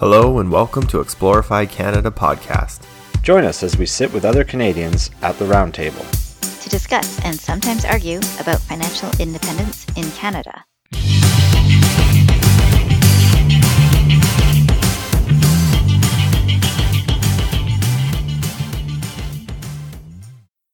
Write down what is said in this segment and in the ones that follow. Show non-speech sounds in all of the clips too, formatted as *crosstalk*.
Hello and welcome to Explore FI Canada podcast. Join us as we sit with other Canadians at the roundtable to discuss and sometimes argue about financial independence in Canada.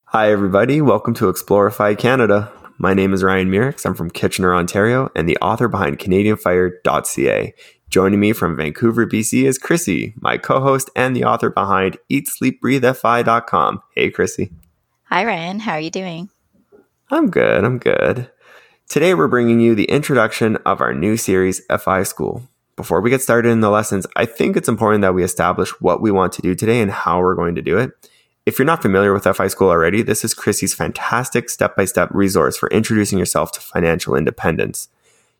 Hi, everybody. Welcome to Explore FI Canada. My name is Ryan Merix. I'm from Kitchener, Ontario, and the author behind CanadianFire.ca. Joining me from Vancouver, BC is Chrissy, my co host and the author behind EatSleepBreatheFI.com. Hey, Chrissy. Hi, Ryan. How are you doing? I'm good. I'm good. Today, we're bringing you the introduction of our new series, FI School. Before we get started in the lessons, I think it's important that we establish what we want to do today and how we're going to do it. If you're not familiar with FI School already, this is Chrissy's fantastic step by step resource for introducing yourself to financial independence.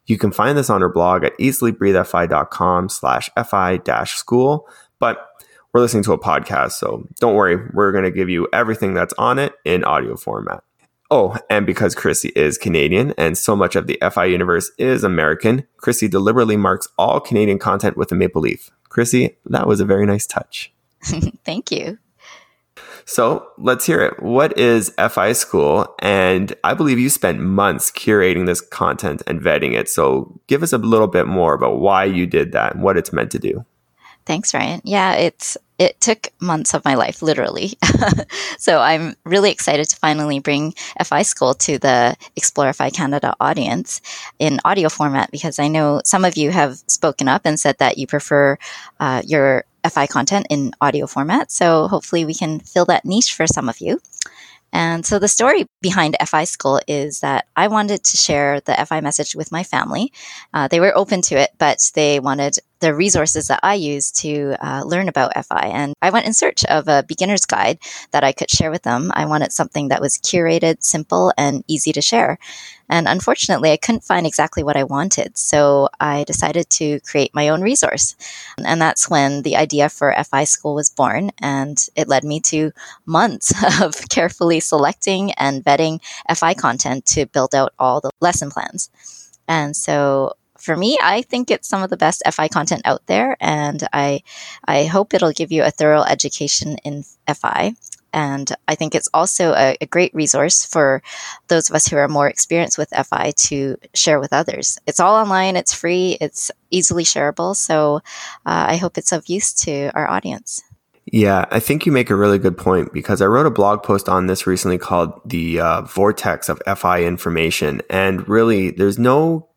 You can find this on her blog at eatsleepbreathefi.com slash fi dash school. But we're listening to a podcast, so don't worry. We're going to give you everything that's on it in audio format. Oh, and because Chrissy is Canadian and so much of the FI universe is American, Chrissy deliberately marks all Canadian content with a maple leaf. Chrissy, that was a very nice touch. *laughs* Thank you. So let's hear it. What is FI School? And I believe you spent months curating this content and vetting it. So give us a little bit more about why you did that and what it's meant to do. Thanks, Ryan. Yeah, it's it took months of my life, literally. *laughs* so I'm really excited to finally bring FI School to the Explore FI Canada audience in audio format because I know some of you have spoken up and said that you prefer uh, your FI content in audio format. So hopefully we can fill that niche for some of you. And so the story behind FI School is that I wanted to share the FI message with my family. Uh, they were open to it, but they wanted the resources that I use to uh, learn about FI. And I went in search of a beginner's guide that I could share with them. I wanted something that was curated, simple, and easy to share. And unfortunately, I couldn't find exactly what I wanted. So I decided to create my own resource. And that's when the idea for FI School was born. And it led me to months *laughs* of carefully selecting and vetting FI content to build out all the lesson plans. And so for me, I think it's some of the best FI content out there, and I I hope it'll give you a thorough education in FI. And I think it's also a, a, great resource for those of us who are more experienced with FI to share with others. It's all online, it's free, it's easily shareable. So uh, I hope it's of use to our audience. Yeah, I think you make a really good point because I wrote a blog post on this recently called The uh, Vortex of FI Information. And really, there's no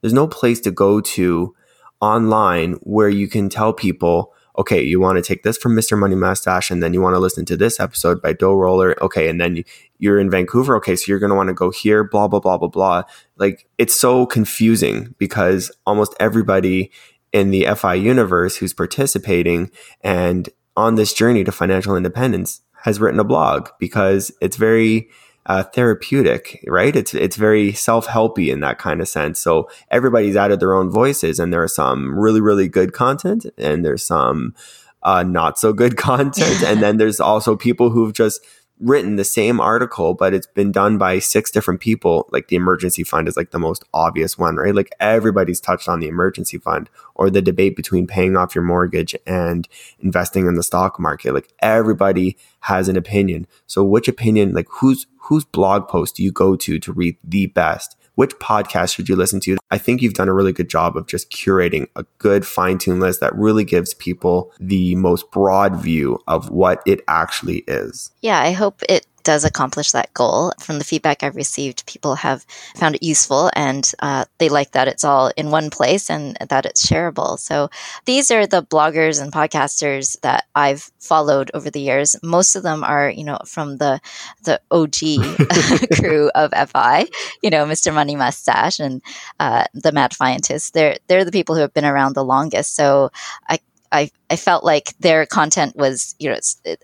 there's no place to go to online where you can tell people, okay, you want to take this from Mr. Money Mustache and then you want to listen to this episode by Dough Roller. Okay. And then you're in Vancouver. Okay. So you're going to want to go here, blah, blah, blah, blah, blah. Like it's so confusing because almost everybody in the FI universe who's participating and on this journey to financial independence has written a blog because it's very, uh, therapeutic, right? It's it's very self helpy in that kind of sense. So everybody's added their own voices, and there are some really really good content, and there's some uh, not so good *laughs* content, and then there's also people who've just written the same article, but it's been done by six different people. Like the emergency fund is like the most obvious one, right? Like everybody's touched on the emergency fund or the debate between paying off your mortgage and investing in the stock market. Like everybody has an opinion. So which opinion, like whose, whose blog post do you go to to read the best? Which podcast should you listen to? I think you've done a really good job of just curating a good fine tuned list that really gives people the most broad view of what it actually is. Yeah, I hope it does accomplish that goal. From the feedback I've received, people have found it useful and uh, they like that it's all in one place and that it's shareable. So these are the bloggers and podcasters that I've followed over the years. Most of them are, you know, from the the OG *laughs* crew of FI. You know, Mr. Money Mustache and uh, the Mad Fientist. They're they're the people who have been around the longest. So I I, I felt like their content was, you know,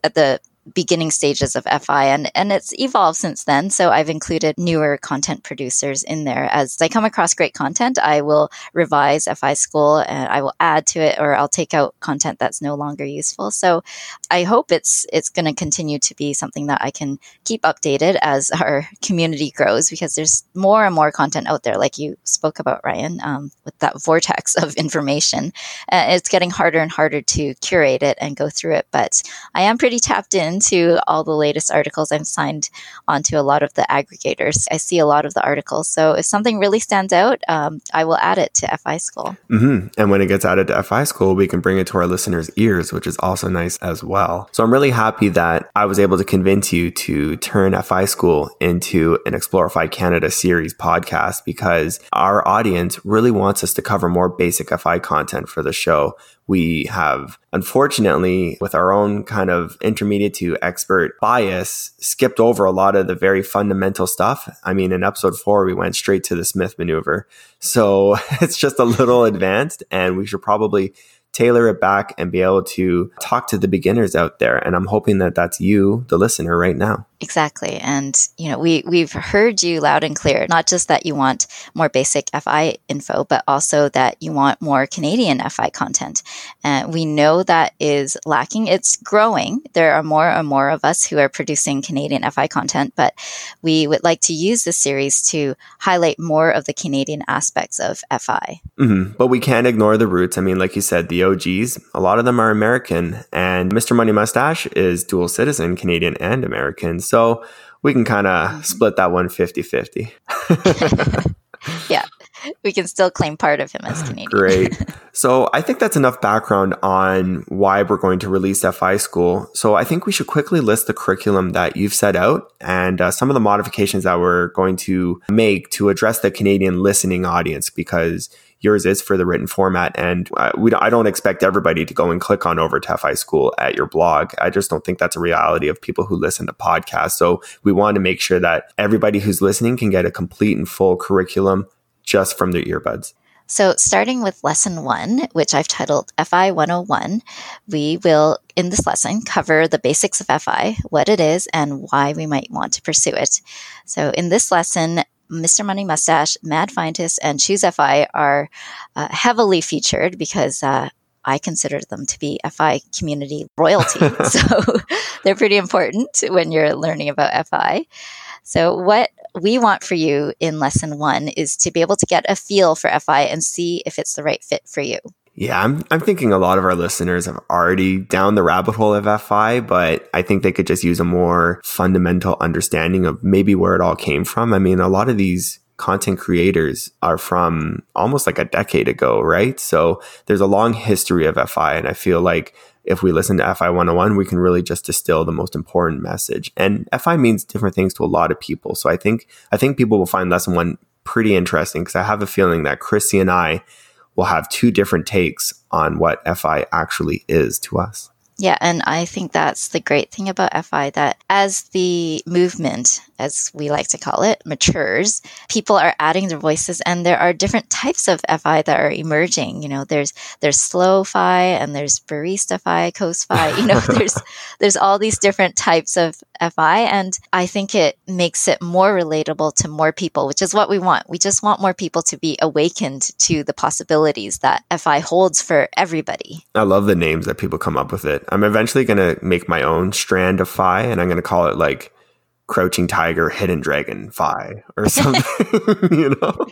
at the beginning stages of FI and, and it's evolved since then. So I've included newer content producers in there. As I come across great content, I will revise FI school and I will add to it or I'll take out content that's no longer useful. So I hope it's it's going to continue to be something that I can keep updated as *laughs* our community grows because there's more and more content out there, like you spoke about, Ryan, um, with that vortex of information. Uh, it's getting harder and harder to curate it and go through it. But I am pretty tapped into all the latest articles. I'm signed onto a lot of the aggregators. I see a lot of the articles. So if something really stands out, um, I will add it to FI School. Mm-hmm. And when it gets added to FI School, we can bring it to our listeners' ears, which is also nice as well. So I'm really happy that I was able to convince you to turn FI School into an Explore FI Canada series podcast because our audience really wants us to cover more basic FI content for the show. We have, unfortunately, with our own kind of intermediate to expert bias, skipped over a lot of the very fundamental stuff. I mean, in episode four, we went straight to the Smith maneuver. So *laughs* it's just a little *laughs* advanced, and we should probably tailor it back and be able to talk to the beginners out there. And I'm hoping that that's you, the listener, right now. Exactly. And, you know, we, we've heard you loud and clear, not just that you want more basic FI info, but also that you want more Canadian FI content. And we know that is lacking. It's growing. There are more and more of us who are producing Canadian FI content, but we would like to use this series to highlight more of the Canadian aspects of FI. Mm-hmm. But we can't ignore the roots. I mean, like you said, the OGs, a lot of them are American, and Mr. Money Mustache is dual citizen, Canadian and American. So we can kind of mm-hmm. split that one 50 50. *laughs* yeah, we can still claim part of him as *sighs* Canadian. Great. *laughs* So I think that's enough background on why we're going to release FI School. So I think we should quickly list the curriculum that you've set out and uh, some of the modifications that we're going to make to address the Canadian listening audience because yours is for the written format. And uh, we, I don't expect everybody to go and click on over to FI School at your blog. I just don't think that's a reality of people who listen to podcasts. So we want to make sure that everybody who's listening can get a complete and full curriculum just from their earbuds. So, starting with lesson one, which I've titled FI 101, we will, in this lesson, cover the basics of FI, what it is, and why we might want to pursue it. So, in this lesson, Mr. Money Mustache, Mad Fientist, and Choose FI are uh, heavily featured because uh, I consider them to be FI community royalty. *laughs* so *laughs* they're pretty important when you're learning about FI. So, what we want for you in lesson one is to be able to get a feel for FI and see if it's the right fit for you. Yeah, I'm, I'm thinking a lot of our listeners have already down the rabbit hole of FI, but I think they could just use a more fundamental understanding of maybe where it all came from. I mean, a lot of these content creators are from almost like a decade ago, right? So there's a long history of FI. And I feel like if we listen to FI 101, we can really just distill the most important message. And FI means different things to a lot of people. So I think, I think people will find lesson one pretty interesting because I have a feeling that Chrissy and I will have two different takes on what FI actually is to us. Yeah, and I think that's the great thing about FI that as the movement as we like to call it, matures, people are adding their voices and there are different types of FI that are emerging. You know, there's there's slow fi and there's barista fi, coast fi, you know, *laughs* there's there's all these different types of FI and I think it makes it more relatable to more people, which is what we want. We just want more people to be awakened to the possibilities that FI holds for everybody. I love the names that people come up with it. I'm eventually going to make my own strand of FI and I'm going to call it like Crouching Tiger, Hidden Dragon, Fi, or *laughs* something. *laughs* you know,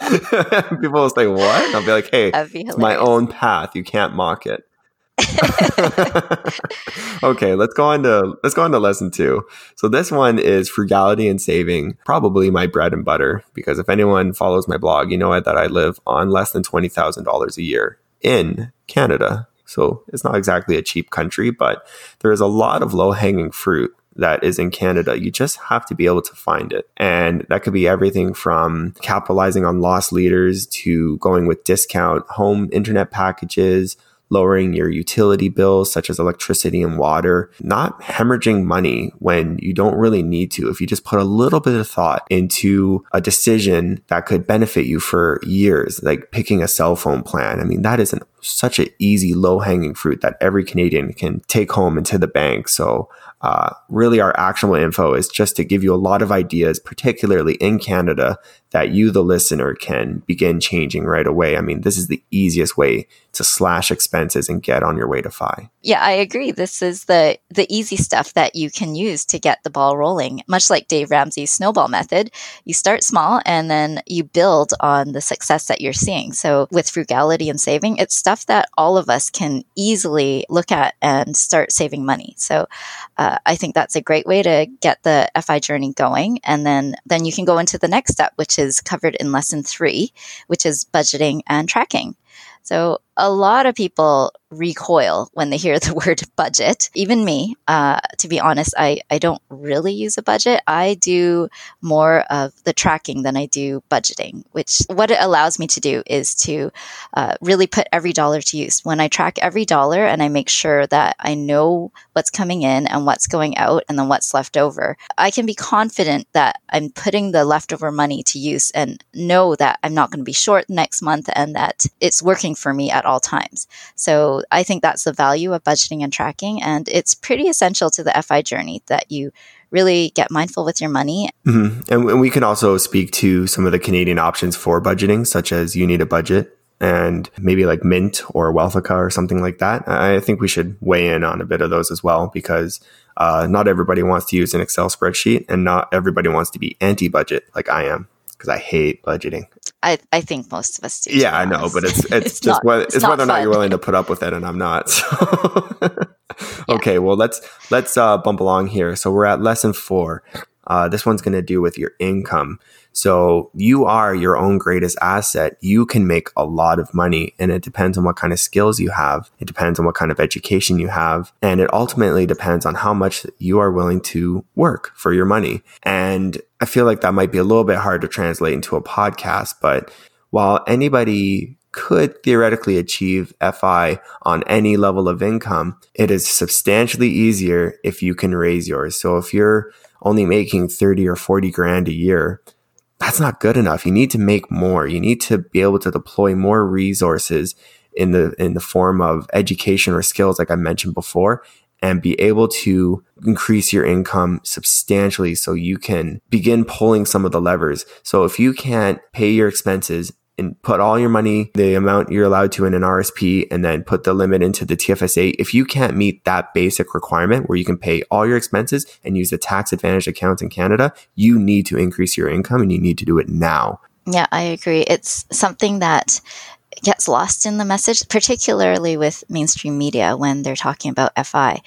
*laughs* people will say, "What?" And I'll be like, "Hey, be it's my own path. You can't mock it." okay, let's go on to let's go on to lesson two. So this one is frugality and saving, probably my bread and butter. Because if anyone follows my blog, you know that I live on less than twenty thousand dollars a year in Canada. So it's not exactly a cheap country, but there is a lot of low hanging fruit that is in Canada. You just have to be able to find it. And that could be everything from capitalizing on loss leaders to going with discount home internet packages, lowering your utility bills such as electricity and water, not hemorrhaging money when you don't really need to. If you just put a little bit of thought into a decision that could benefit you for years, like picking a cell phone plan. I mean, that is an such an easy, low hanging fruit that every Canadian can take home into the bank. So, uh, really, our actionable info is just to give you a lot of ideas, particularly in Canada, that you, the listener, can begin changing right away. I mean, this is the easiest way to slash expenses and get on your way to FI. Yeah, I agree. This is the the easy stuff that you can use to get the ball rolling. Much like Dave Ramsey's snowball method, you start small and then you build on the success that you're seeing. So with frugality and saving, it's stuff that all of us can easily look at and start saving money. So uh, I think that's a great way to get the FI journey going, and then then you can go into the next step, which is covered in lesson three, which is budgeting and tracking. So a lot of people recoil when they hear the *laughs* word budget. Even me, uh, to be honest, I, I don't really use a budget. I do more of the tracking than I do budgeting, which what it allows me to do is to uh, really put every dollar to use. When I track every dollar and I make sure that I know what's coming in and what's going out and then what's left over, I can be confident that I'm putting the leftover money to use and know that I'm not going to be short next month and that it's working for me at all times. So I think that's the value of budgeting and tracking. And it's pretty essential to the FI journey that you really get mindful with your money. Mm-hmm. And we can also speak to some of the Canadian options for budgeting, such as you need a budget and maybe like Mint or Wealthica or something like that. I think we should weigh in on a bit of those as well because uh, not everybody wants to use an Excel spreadsheet and not everybody wants to be anti budget like I am because I hate budgeting. I, I think most of us do. Yeah, I know, but it's *laughs* it's, it's just not, whether, it's, it's whether or not you're willing to put up with it, and I'm not. So. *laughs* okay, well let's let's uh, bump along here. So we're at lesson four. Uh, this one's going to do with your income. So you are your own greatest asset. You can make a lot of money and it depends on what kind of skills you have. It depends on what kind of education you have. And it ultimately depends on how much you are willing to work for your money. And I feel like that might be a little bit hard to translate into a podcast, but while anybody could theoretically achieve FI on any level of income, it is substantially easier if you can raise yours. So if you're only making 30 or 40 grand a year, that's not good enough. You need to make more. You need to be able to deploy more resources in the in the form of education or skills like I mentioned before and be able to increase your income substantially so you can begin pulling some of the levers. So if you can't pay your expenses and put all your money, the amount you're allowed to in an RSP, and then put the limit into the TFSA. If you can't meet that basic requirement where you can pay all your expenses and use the tax advantage accounts in Canada, you need to increase your income and you need to do it now. Yeah, I agree. It's something that gets lost in the message, particularly with mainstream media when they're talking about FI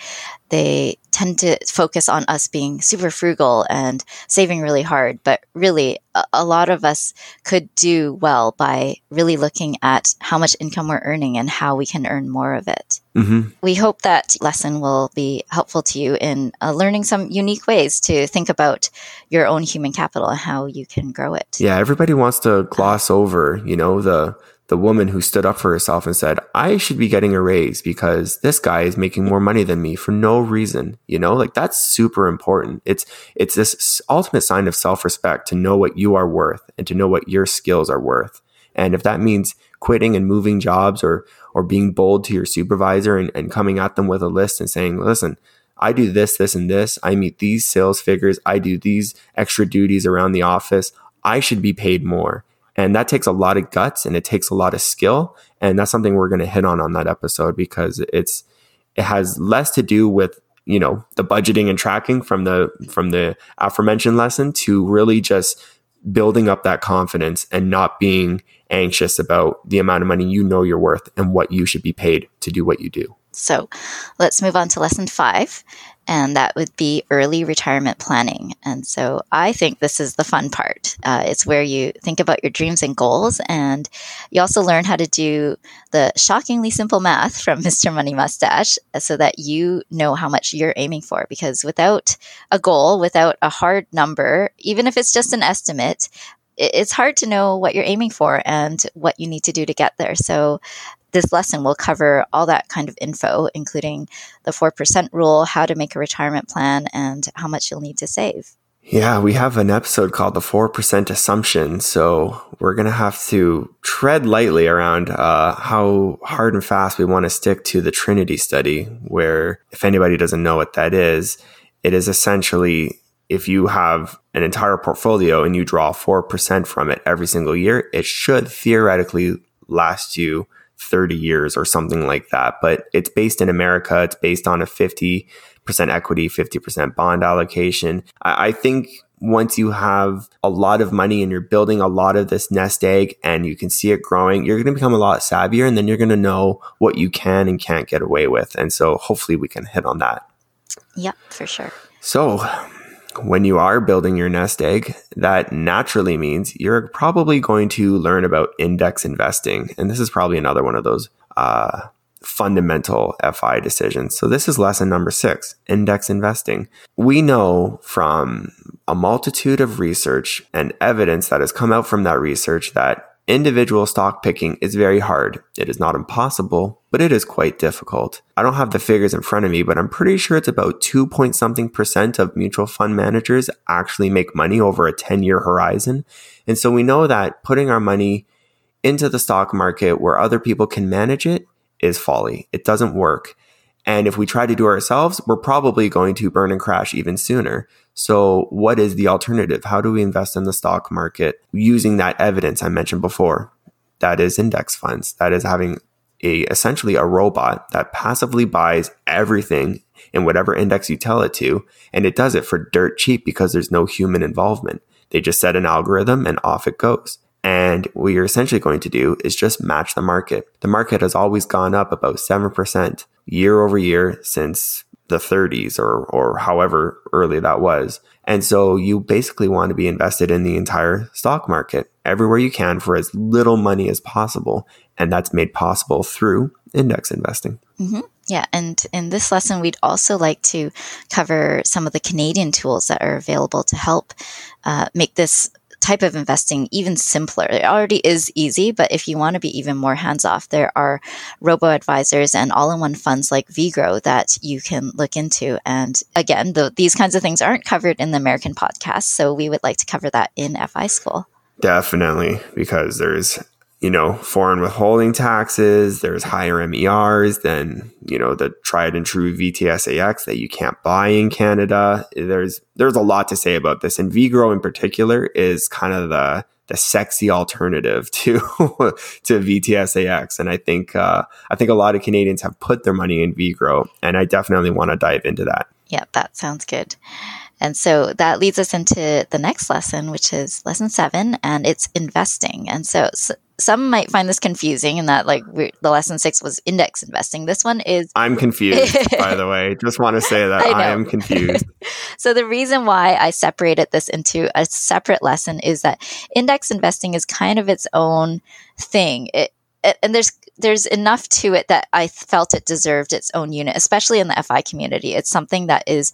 they tend to focus on us being super frugal and saving really hard. But really, a, a, lot of us could do well by really looking at how much income we're earning and how we can earn more of it. Mm-hmm. We hope that lesson will be helpful to you in uh, learning some unique ways to think about your own human capital and how you can grow it. Yeah, everybody wants to gloss over, you know, the the woman who stood up for herself and said, I should be getting a raise because this guy is making more money than me for no reason. You know, like that's super important. It's, it's this ultimate sign of self respect to know what you are worth and to know what your skills are worth. And if that means quitting and moving jobs or, or being bold to your supervisor and, and coming at them with a list and saying, listen, I do this, this, and this. I meet these sales figures. I do these extra duties around the office. I should be paid more. And that takes a lot of guts and it takes a lot of skill. And that's something we're going to hit on on that episode because it's, it has less to do with, you know, the budgeting and tracking from the, from the aforementioned lesson to really just building up that confidence and not being anxious about the amount of money you know you're worth and what you should be paid to do what you do. So let's move on to lesson five and that would be early retirement planning. And so I think this is the fun part. Uh, it's where you think about your dreams and goals, and you also learn how to do the shockingly simple math from *laughs* Mr. Money Mustache so that you know how much you're aiming for. Because without a goal, without a hard number, even if it's just an estimate, it's hard to know what you're aiming for and what you need to do to get there. So this lesson will cover all that kind of info, including the 4% rule, how to make a retirement plan, and how much you'll need to save. Yeah, we have an episode called the 4% assumption. So we're going to have to tread lightly around uh, how hard and fast we want to stick to the Trinity study, where, if anybody doesn't know what that is, it is essentially if you have an entire portfolio and you draw 4% from it every single year, it should theoretically last you 30 years or something like that. But it's based in America. It's based on a 50% equity, 50% bond allocation. I, I think once you have a lot of money and you're building a lot of this nest egg and you can see it growing, you're going to become a lot savvier and then you're going to know what you can and can't get away with. And so hopefully we can hit on that. Yep, for sure. So when you are building your nest egg, that naturally means you're probably going to learn about index investing. And this is probably another one of those uh, fundamental FI decisions. So, this is lesson number six index investing. We know from a multitude of research and evidence that has come out from that research that Individual stock picking is very hard. It is not impossible, but it is quite difficult. I don't have the figures in front of me, but I'm pretty sure it's about 2 point something percent of mutual fund managers actually make money over a 10 year horizon. And so we know that putting our money into the stock market where other people can manage it is folly. It doesn't work. And if we try to do ourselves, we're probably going to burn and crash even sooner. So, what is the alternative? How do we invest in the stock market using that evidence I mentioned before? That is index funds. That is having a essentially a robot that passively buys everything in whatever index you tell it to, and it does it for dirt cheap because there's no human involvement. They just set an algorithm and off it goes. And what you're essentially going to do is just match the market. The market has always gone up about 7% year over year since the 30s or or however early that was. And so you basically want to be invested in the entire stock market everywhere you can for as little money as possible, and that's made possible through index investing. Mm-hmm. Yeah, and in this lesson, we'd also like to cover some of the Canadian tools that are available to help uh, make this type of investing even simpler. It already is easy, but if you want to be even more hands off, there are robo advisors and all in one funds like VGRO that you can look into. And again, the, these kinds of things aren't covered in the American podcast. So we would like to cover that in FI school. Definitely, because there's you know, foreign withholding taxes. There's higher MERs than, you know, the tried and true VTSAX that you can't buy in Canada. There's, there's a lot to say about this. And VGRO in particular is kind of the, the sexy alternative *laughs* to, to VTSAX. And I think, uh, I think a lot of Canadians have put their money in VGRO and I definitely want to dive into that. Yeah, that sounds good. And so that leads us into the next lesson, which is lesson seven, and it's investing. And so, so some might find this confusing and that like the lesson six was index investing. This one is. I'm confused, by the way. *laughs* Just want to say that I, I am confused. *laughs* so the reason why I separated this into a separate lesson is that index investing is kind of its own thing. It, it, and there's there's enough to it that I felt it deserved its own unit, especially in the FI community. It's something that is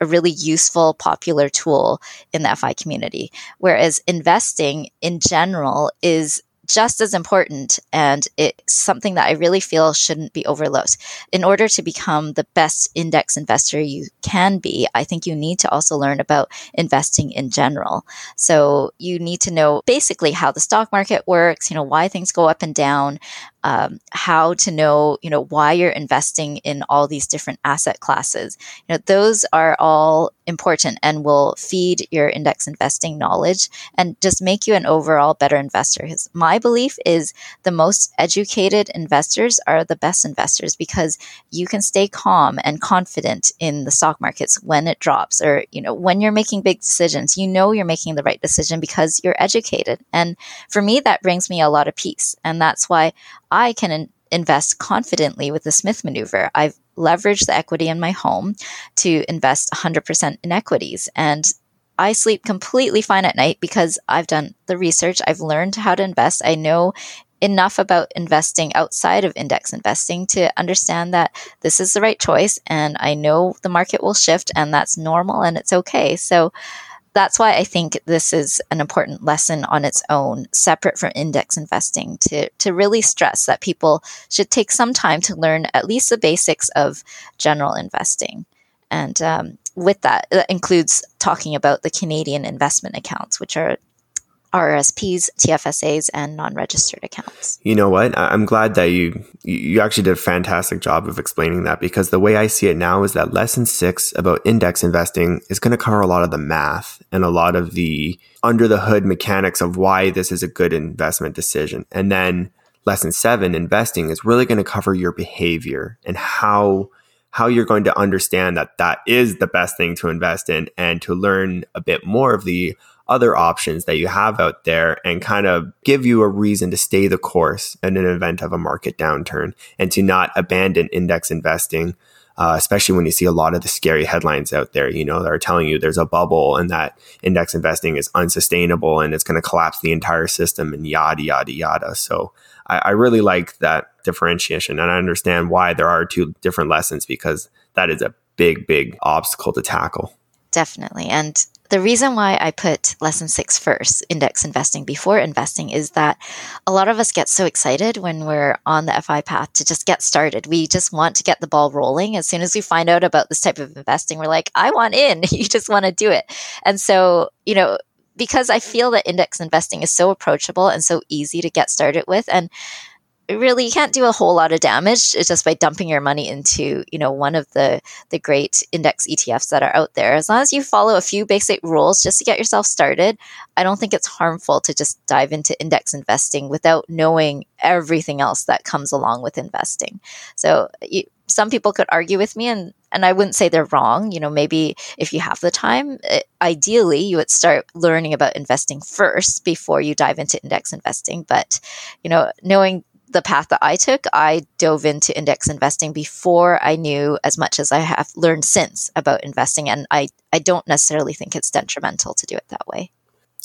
a really useful, popular tool in the FI community. Whereas investing in general is just as important and it's something that I really feel shouldn't be overlooked. In order to become the best index investor you can be, I think you need to also learn about investing in general. So you need to know basically how the stock market works, you know, why things go up and down, um, how to know, you know, why you're investing in all these different asset classes. You know, those are all important and will feed your index investing knowledge and just make you an overall better investor. My belief is the most educated investors are the best investors because you can stay calm and confident in the stock markets when it drops or, you know, when you're making big decisions, you know, you're making the right decision because you're educated. And for me, that brings me a lot of peace. And that's why I can in- invest confidently with the Smith maneuver. I've leveraged the equity in my home to invest 100% in equities. And I sleep completely fine at night because I've done the research. I've learned how to invest. I know enough about investing outside of index investing to understand that this is the right choice. And I know the market will shift and that's normal and it's okay. So that's why I think this is an important lesson on its own, separate from index investing, to, to really stress that people should take some time to learn at least the basics of general investing. And um, with that, that includes talking about the Canadian investment accounts, which are RRSPs, TFSAs, and non-registered accounts. You know what? I'm glad that you you actually did a fantastic job of explaining that because the way I see it now is that lesson six about index investing is going to cover a lot of the math and a lot of the under the hood mechanics of why this is a good investment decision, and then lesson seven, investing, is really going to cover your behavior and how how you're going to understand that that is the best thing to invest in and to learn a bit more of the other options that you have out there and kind of give you a reason to stay the course in an event of a market downturn and to not abandon index investing. Uh, especially when you see a lot of the scary headlines out there, you know, that are telling you there's a bubble and that index investing is unsustainable and it's going to collapse the entire system and yada, yada, yada. So I, I really like that differentiation and I understand why there are two different lessons because that is a big, big obstacle to tackle. Definitely. And the reason why I put lesson six first, index investing before investing, is that a lot of us get so excited when we're on the FI path to just get started. We just want to get the ball rolling. As soon as we find out about this type of investing, we're like, I want in. *laughs* you just want to do it. And so, you know, because I feel that index investing is so approachable and so easy to get started with. And really you can't do a whole lot of damage uh, just by dumping your money into you know one of the the great index ETFs that are out there as long as you follow a few basic rules just to get yourself started I don't think it's harmful to just dive into index investing without knowing everything else that comes along with investing so you, some people could argue with me and and I wouldn't say they're wrong. You know, maybe if you have the time, it, ideally you would start learning about investing first before you dive into index investing. But, you know, knowing the path that I took, I dove into index investing before I knew as much as I have learned since about investing. And I, I don't necessarily think it's detrimental to do it that way.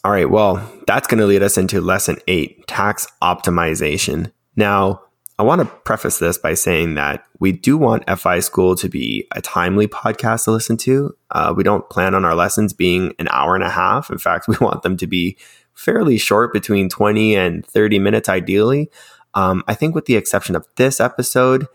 All right. Well, that's going to lead us into lesson eight tax optimization. Now, I want to preface this by saying that we do want FI School to be a timely podcast to listen to. Uh, we don't plan on our lessons being an hour and a half. In fact, *laughs* we want them to be fairly short, between 20 and 30 minutes ideally. Um, I think, with the exception of this episode,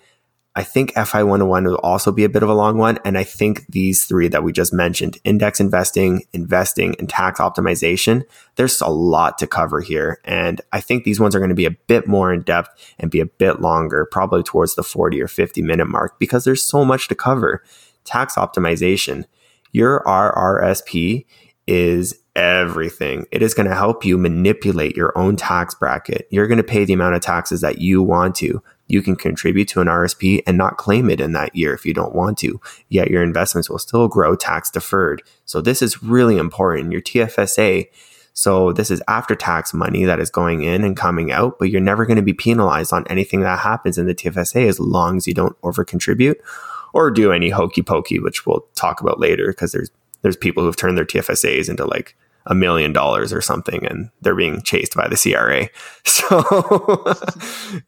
I think FI 101 will also be a bit of a long one. And I think these three that we just mentioned index investing, investing, and tax optimization there's a lot to cover here. And I think these ones are going to be a bit more in depth and be a bit longer, probably towards the 40 or 50 minute mark, because there's so much to cover. Tax optimization. Your RRSP is everything. It is going to help you manipulate your own tax bracket. You're going to pay the amount of taxes that you want to. You can contribute to an RSP and not claim it in that year if you don't want to. Yet your investments will still grow tax deferred. So this is really important. Your TFSA. So this is after tax money that is going in and coming out, but you're never going to be penalized on anything that happens in the TFSA as long as you don't over contribute or do any hokey pokey, which we'll talk about later because there's there's people who've turned their TFSAs into like a million dollars or something and they're being chased by the CRA. *laughs* So,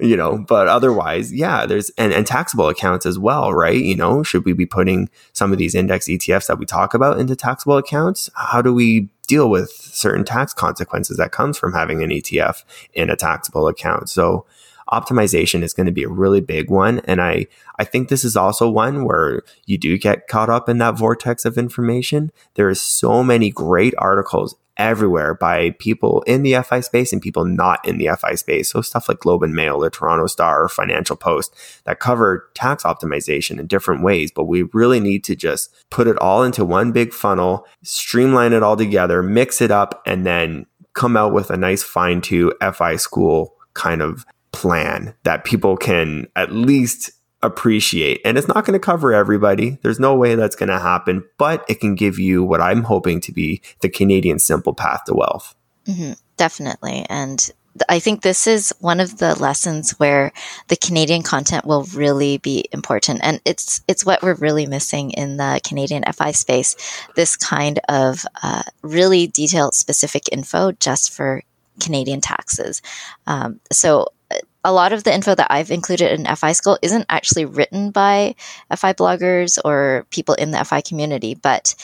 you know, but otherwise, yeah, there's, and, and taxable accounts as well, right? You know, should we be putting some of these index ETFs that we talk about into taxable accounts? How do we deal with certain tax consequences that comes from having an ETF in a taxable account? So, optimization is going to be a really big one. And I, I think this is also one where you do get caught up in that vortex of information. There is so many great articles everywhere by people in the FI space and people not in the FI space. So stuff like Globe and Mail, the Toronto Star, or Financial Post that cover tax optimization in different ways. But we really need to just put it all into one big funnel, streamline it all together, mix it up, and then come out with a nice fine to FI school kind of plan that people can at least appreciate. And it's not going to cover everybody. There's no way that's going to happen, but it can give you what I'm hoping to be the Canadian simple path to wealth. Mm-hmm, definitely. And I think this is one of the lessons where the Canadian content will really be important, and it's it's what we're really missing in the Canadian FI space. This kind of uh, really detailed, specific info just for Canadian taxes. Um, so a lot of the info that I've included in FI School isn't actually written by FI bloggers or people in the FI community, but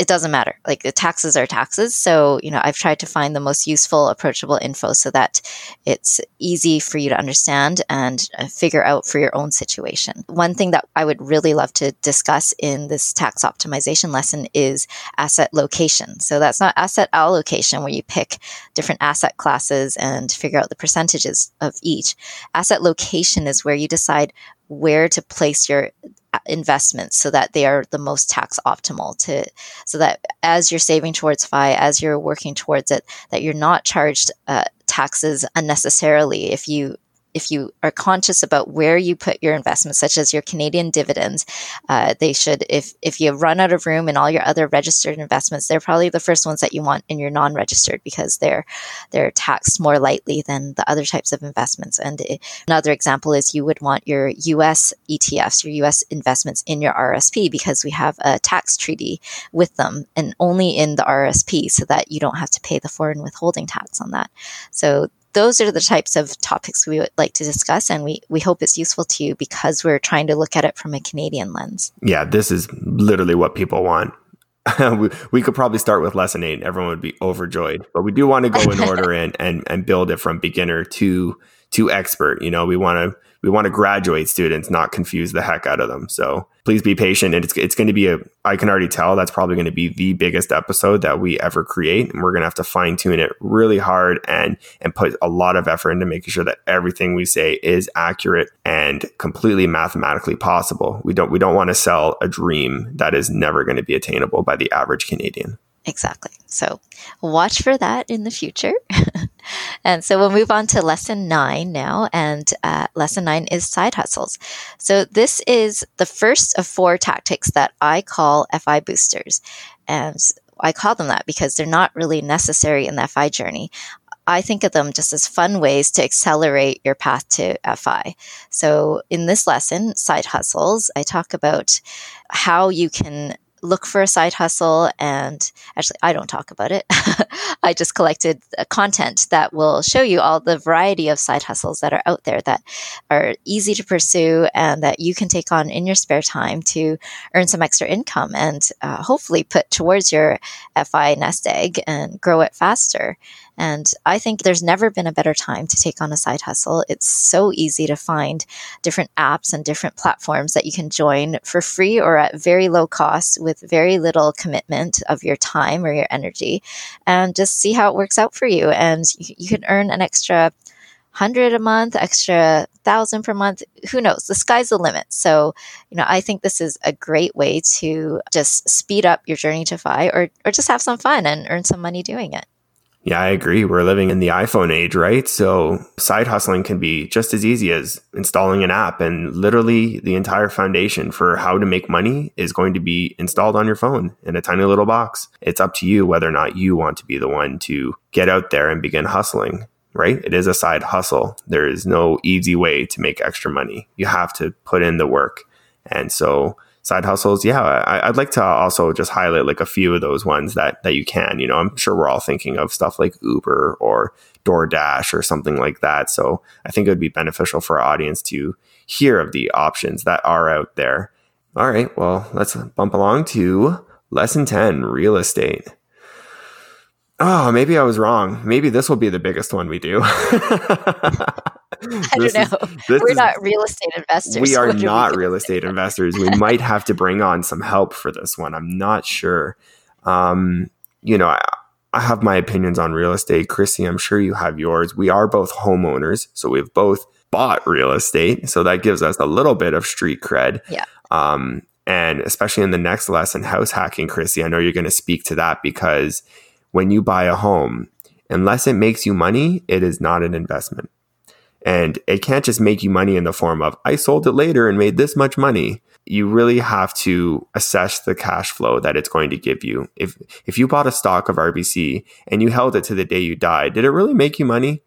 it doesn't matter. Like the taxes are taxes. So, you know, I've tried to find the most useful, approachable info so that it's easy for you to understand and uh, figure out for your own situation. One thing that I would really love to discuss in this tax optimization lesson is asset location. So that's not asset allocation where you pick different asset classes and figure out the percentages of each. Asset location is where you decide where to place your investments so that they are the most tax optimal to so that as you're saving towards FI as you're working towards it that you're not charged uh, taxes unnecessarily if you if you are conscious about where you put your investments, such as your Canadian dividends, uh, they should, if, if you run out of room in all your other registered investments, they're probably the first ones that you want in your non-registered because they're, they're taxed more lightly than the other types of investments. And it, another example is you would want your US ETFs, your US investments in your RSP because we have a tax treaty with them and only in the RSP so that you don't have to pay the foreign withholding tax on that. So those are the types of topics we would like to discuss and we, we hope it's useful to you because we're trying to look at it from a canadian lens. Yeah this is literally what people want. *laughs* We, we could probably start with lesson eight. Everyone would be overjoyed. But we do want to go in *laughs* order and, and and build it from beginner to to expert you know we want to we want to graduate students, not confuse the heck out of them. So please be patient. And it's, it's going to be a, I can already tell that's probably going to be the biggest episode that we ever create. And we're going to have to fine tune it really hard and, and put a lot of effort into making sure that everything we say is accurate and completely mathematically possible. We don't, we don't want to sell a dream that is never going to be attainable by the average Canadian. Exactly. So watch for that in the future. *laughs* and so we'll move on to lesson nine now. And uh, lesson nine is side hustles. So this is the first of four tactics that I call FI boosters. And I call them that because they're not really necessary in the FI journey. I think of them just as fun ways to accelerate your path to FI. So in this lesson, side hustles, I talk about how you can look for a side hustle and actually i don't talk about it. *laughs* I just collected content that will show you all the variety of side hustles that are out there that are easy to pursue and that you can take on in your spare time to earn some extra income and uh, hopefully put towards your fi nest egg and grow it faster and I think there's never been a better time to take on a side hustle. It's so easy to find different apps and different platforms that you can join for free or at very low cost with very little commitment of your time or your energy and just see how it works out for you. And you, you can earn an extra hundred a month, extra thousand per month. Who knows? The sky's the limit. So, you know, I think this is a great way to just speed up your journey to FI or, or just have some fun and earn some money doing it. Yeah, I agree. We're living in the iPhone age, right? So side hustling can be just as easy as installing an app and literally the entire foundation for how to make money is going to be installed on your phone in a tiny little box. It's up to you whether or not you want to be the one to get out there and begin hustling, right? It is a side hustle. There is no easy way to make extra money. You have to put in the work. And so side hustles. Yeah I, would like to also just highlight like a few of those ones that that you can you know i'm sure we're all thinking of stuff like uber or doordash or something like that. So i think it would be beneficial for our audience to hear of the options that are out there. All right well let's bump along to lesson 10 real estate. Oh maybe i was wrong. Maybe this will be the biggest one we do *laughs* *laughs* I don't know. Is, We're is, not real estate investors. We are not we real estate *laughs* investors. We might have to bring on some help for this one. I'm not sure. Um, you know, I, I have my opinions on real estate. Chrissy, I'm sure you have yours. We are both homeowners, so we've both bought real estate. So that gives us a little bit of street cred. Yeah. Um, and especially in the next lesson, house hacking, Chrissy, I know you're going to speak to that because when you buy a home, unless it makes you money, it is not an investment. And it can't just make you money in the form of, I sold it later and made this much money. You really have to assess the cash flow that it's going to give you. If, if you bought a stock of RBC and you held it to the day you died, did it really make you money?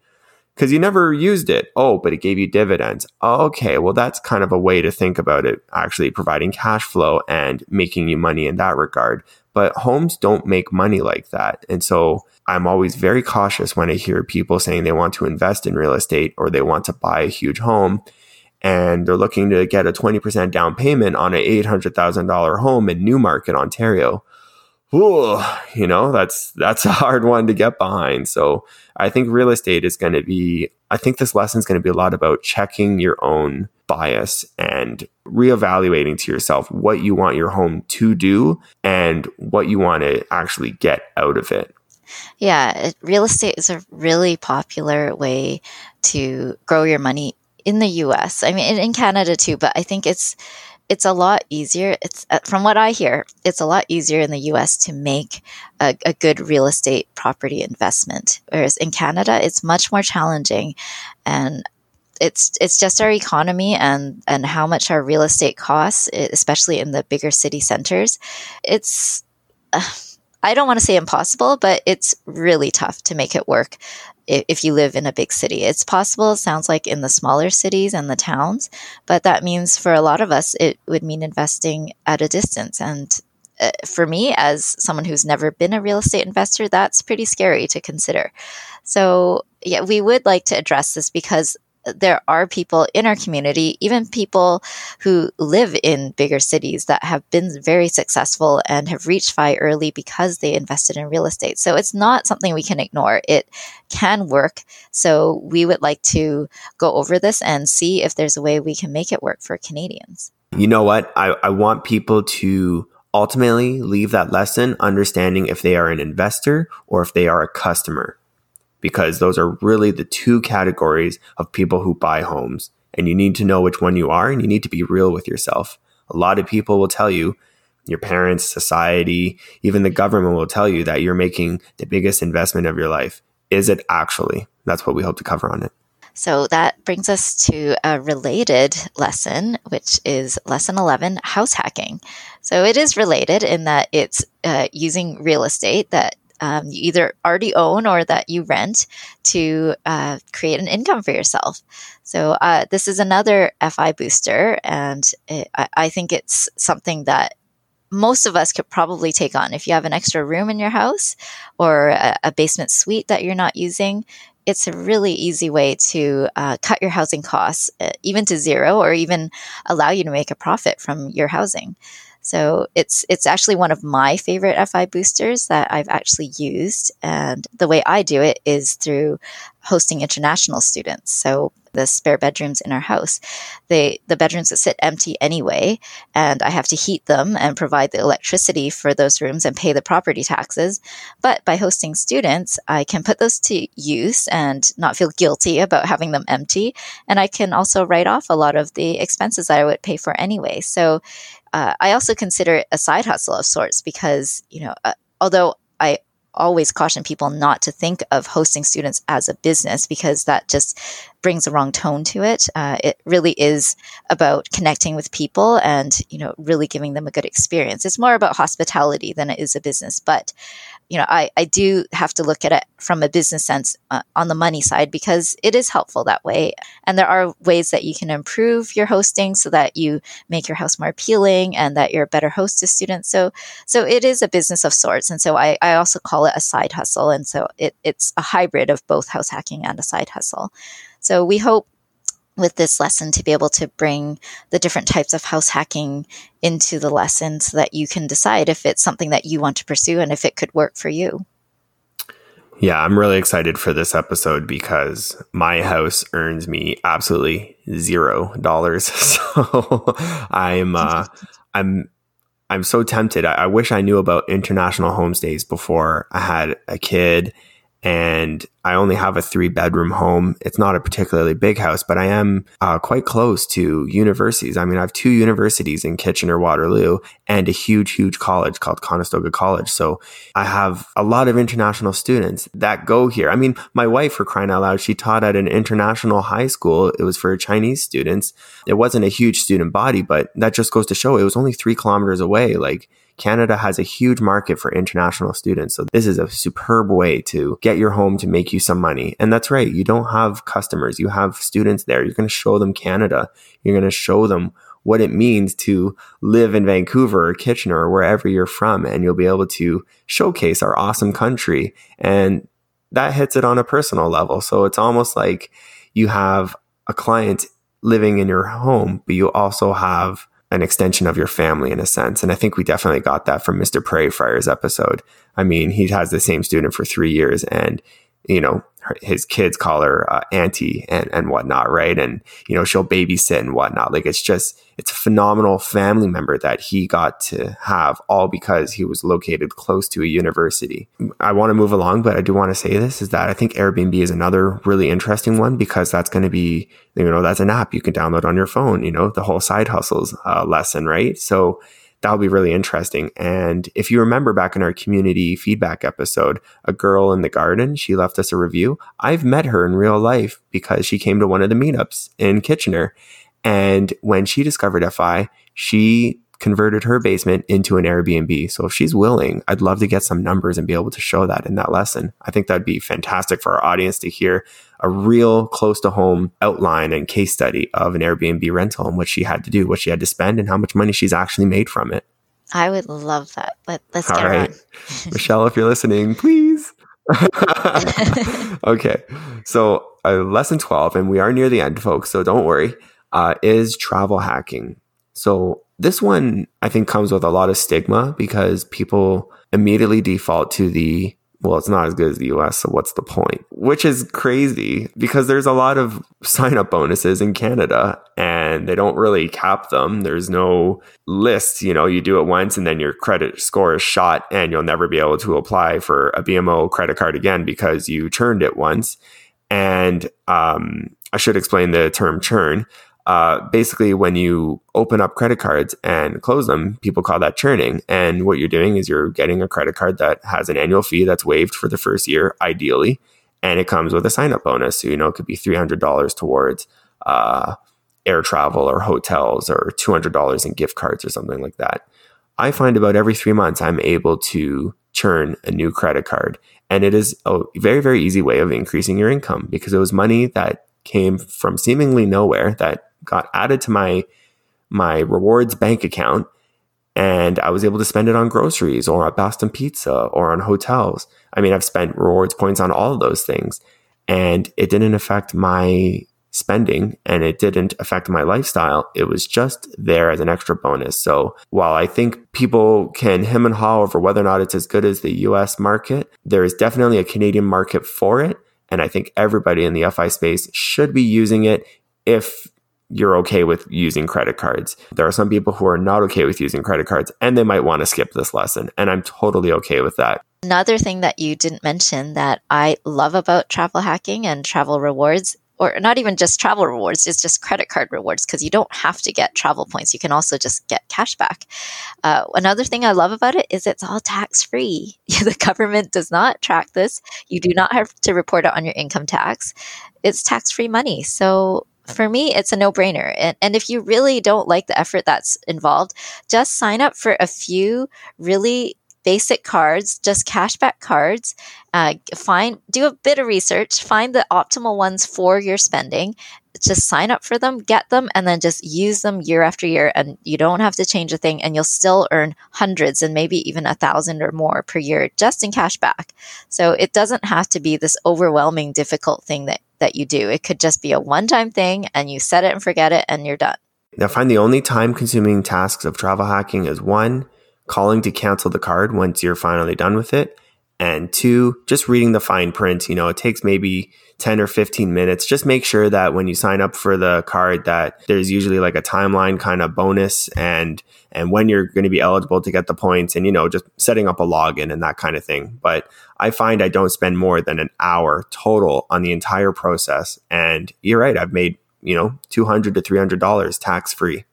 Because you never used it. Oh, but it gave you dividends. Okay, well, that's kind of a way to think about it, actually providing cash flow and making you money in that regard. But homes don't make money like that. And so I'm always very cautious when I hear people saying they want to invest in real estate or they want to buy a huge home and they're looking to get a 20% down payment on an $800,000 home in Newmarket, Ontario. ooh, you know, that's that's a hard one to get behind. So I think real estate is going to be I think this lesson is going to be a lot about checking your own bias and reevaluating to yourself what you want your home to do and what you want to actually get out of it. Yeah, real estate is a really popular way to grow your money in the US. I mean, in Canada too, but I think it's it's a lot easier. It's uh, from what I hear, it's a lot easier in the U.S. to make a, a, good real estate property investment, whereas in Canada, it's much more challenging, and it's it's just our economy and and how much our real estate costs, especially in the bigger city centers. It's uh, I don't want to say impossible, but it's really tough to make it work if you live in a big city. It's possible, it sounds like, in the smaller cities and the towns, but that means for a lot of us, it would mean investing at a distance. And uh, for me, as someone who's never been a real estate investor, that's pretty scary to consider. So, yeah, we would like to address this because there are people in our community, even people who live in bigger cities that have been very successful and have reached FI early because they invested in real estate. So it's not something we can ignore. It can work. So we would like to go over this and see if there's a way we can make it work for Canadians. You know what? I, I want people to ultimately leave that lesson understanding if they are an investor or if they are a customer because those are really the two categories of people who buy homes. And you need to know which one you are and you need to be real with yourself. A lot of people will tell you, your parents, society, even the government will tell you that you're making the biggest investment of your life. Is it actually? That's what we hope to cover on it. So that brings us to a related lesson, which is lesson 11 house hacking. So it is related in that it's uh, using real estate that um, you either already own or that you rent to uh, create an income for yourself. So uh, this is another FI booster, and it, I, I think it's something that most of us could probably take on. If you have an extra room in your house or a, a basement suite that you're not using, it's a really easy way to uh, cut your housing costs, uh, even to zero, or even allow you to make a profit from your housing. So it's it's actually one of my favorite FI boosters that I've actually used. And the way I do it is through hosting international students. So the spare bedrooms in our house, they the bedrooms that sit empty anyway, and I have to heat them and provide the electricity for those rooms and pay the property taxes. But by hosting students, I can put those to use and not feel guilty about having them empty, and I can also write off a lot of the expenses that I would pay for anyway. So uh, I also consider it a side hustle of sorts because, you know, uh, although I always caution people not to think of hosting students as a business because that just brings the wrong tone to it. Uh, it really is about connecting with people and you know really giving them a good experience. It's more about hospitality than it is a business. But you know, I, I do have to look at it from a business sense uh, on the money side because it is helpful that way. And there are ways that you can improve your hosting so that you make your house more appealing and that you're a better host to students. So, so it is a business of sorts. And so I, I also call it a side hustle. And so it, it's a hybrid of both house hacking and a side hustle. So we hope with this lesson to be able to bring the different types of house hacking into the lesson so that you can decide if it's something that you want to pursue and if it could work for you. Yeah, I'm really excited for this episode because my house earns me absolutely zero dollars. *laughs* So I'm uh, I'm I'm so tempted. I, I wish I knew about international homestays before I had a kid and I only have a three bedroom home. It's not a particularly big house, but I am uh, quite close to universities. I mean, I have two universities in Kitchener Waterloo and a huge, huge college called Conestoga College. So I have a lot of international students that go here. I mean, my wife, for crying out loud, she taught at an international high school. It was for Chinese students. It wasn't a huge student body, but that just goes to show it was only three kilometers away. Like, Canada has a huge market for international students. So this is a superb way to get your home to make you some money. And that's right. You don't have customers. You have students there. You're going to show them Canada. You're going to show them what it means to live in Vancouver or Kitchener or wherever you're from. And you'll be able to showcase our awesome country. And that hits it on a personal level. So it's almost like you have a client living in your home, but you also have an extension of your family in a sense. And I think we definitely got that from Mr. Prairie Fire's episode. I mean, he has the same student for three years and you know, his kids call her uh, auntie and, and whatnot, right? And, you know, she'll babysit and whatnot. Like it's just, it's a phenomenal family member that he got to have all because he was located close to a university. I want to move along, but I do want to say this is that I think Airbnb is another really interesting one because that's going to be, you know, that's an app you can download on your phone, you know, the whole side hustles uh, lesson, right? So, that'll be really interesting. And if you remember back in our community feedback episode, a girl in the garden, she left us a review. I've met her in real life because she came to one of the meetups in Kitchener. And when she discovered FI, she converted her basement into an Airbnb. So if she's willing, I'd love to get some numbers and be able to show that in that lesson. I think that'd be fantastic for our audience to hear a real close to home outline and case study of an Airbnb rental and what she had to do, what she had to spend, and how much money she's actually made from it. I would love that. Let, us get right. Michelle, if you're listening, please. *laughs* *laughs* okay. So, uh, lesson 12, and we are near the end, folks, so don't worry, uh, is travel hacking. So, this one, I think, comes with a lot of stigma because people immediately default to the, well, it's not as good as the US, so what's the point? Which is crazy because there's a lot of sign up bonuses in Canada and they don't really cap them. There's no list, you know, you do it once and then your credit score is shot and you'll never be able to apply for a BMO credit card again because you churned it once. And um, I should explain the term churn uh, basically when you open up credit cards and close them, people call that churning. And what you're doing is you're getting a credit card that has an annual fee that's waived for the first year, ideally, and it comes with a sign up bonus. So, you know, it could be $300 towards uh, air travel or hotels or $200 in gift cards or something like that. I find about every three months I'm able to churn a new credit card. And it is a very, very easy way of increasing your income because it was money that came from seemingly nowhere that got added to my my rewards bank account and I was able to spend it on groceries or at Boston Pizza or on hotels. I mean, I've spent rewards points on all of those things and it didn't affect my spending and it didn't affect my lifestyle. It was just there as an extra bonus. So while I think people can hem and haw over whether or not it's as good as the US market, there is definitely a Canadian market for it. And I think everybody in the FI space should be using it if you're okay with using credit cards. There are some people who are not okay with using credit cards and they might want to skip this lesson. And I'm totally okay with that. Another thing that you didn't mention that I love about travel hacking and travel rewards or not even just travel rewards, it's just credit card rewards because you don't have to get travel points. You can also just get cash back. Uh, another thing I love about it is it's all tax free. *laughs* the government does not track this. You do not have to report it on your income tax. It's tax free money. So for me, it's a no brainer. And, and if you really don't like the effort that's involved, just sign up for a few really basic cards, just cashback cards. Uh, find, do a bit of research, find the optimal ones for your spending. Just sign up for them, get them, and then just use them year after year. And you don't have to change a thing, and you'll still earn hundreds and maybe even a thousand or more per year just in cash back. So it doesn't have to be this overwhelming, difficult thing that that you do. It could just be a one time thing and you set it and forget it and you're done. Now, find the only time consuming tasks of travel hacking is one, calling to cancel the card once you're finally done with it. And two, just reading the fine print. You know, it takes maybe 10 or 15 minutes. Just make sure that when you sign up for the card that there's usually like a timeline kind of bonus and and when you're going to be eligible to get the points and you know just setting up a login and that kind of thing. But I find I don't spend more than an hour total on the entire process and you're right, I've made, you know, 200 to $300 tax free.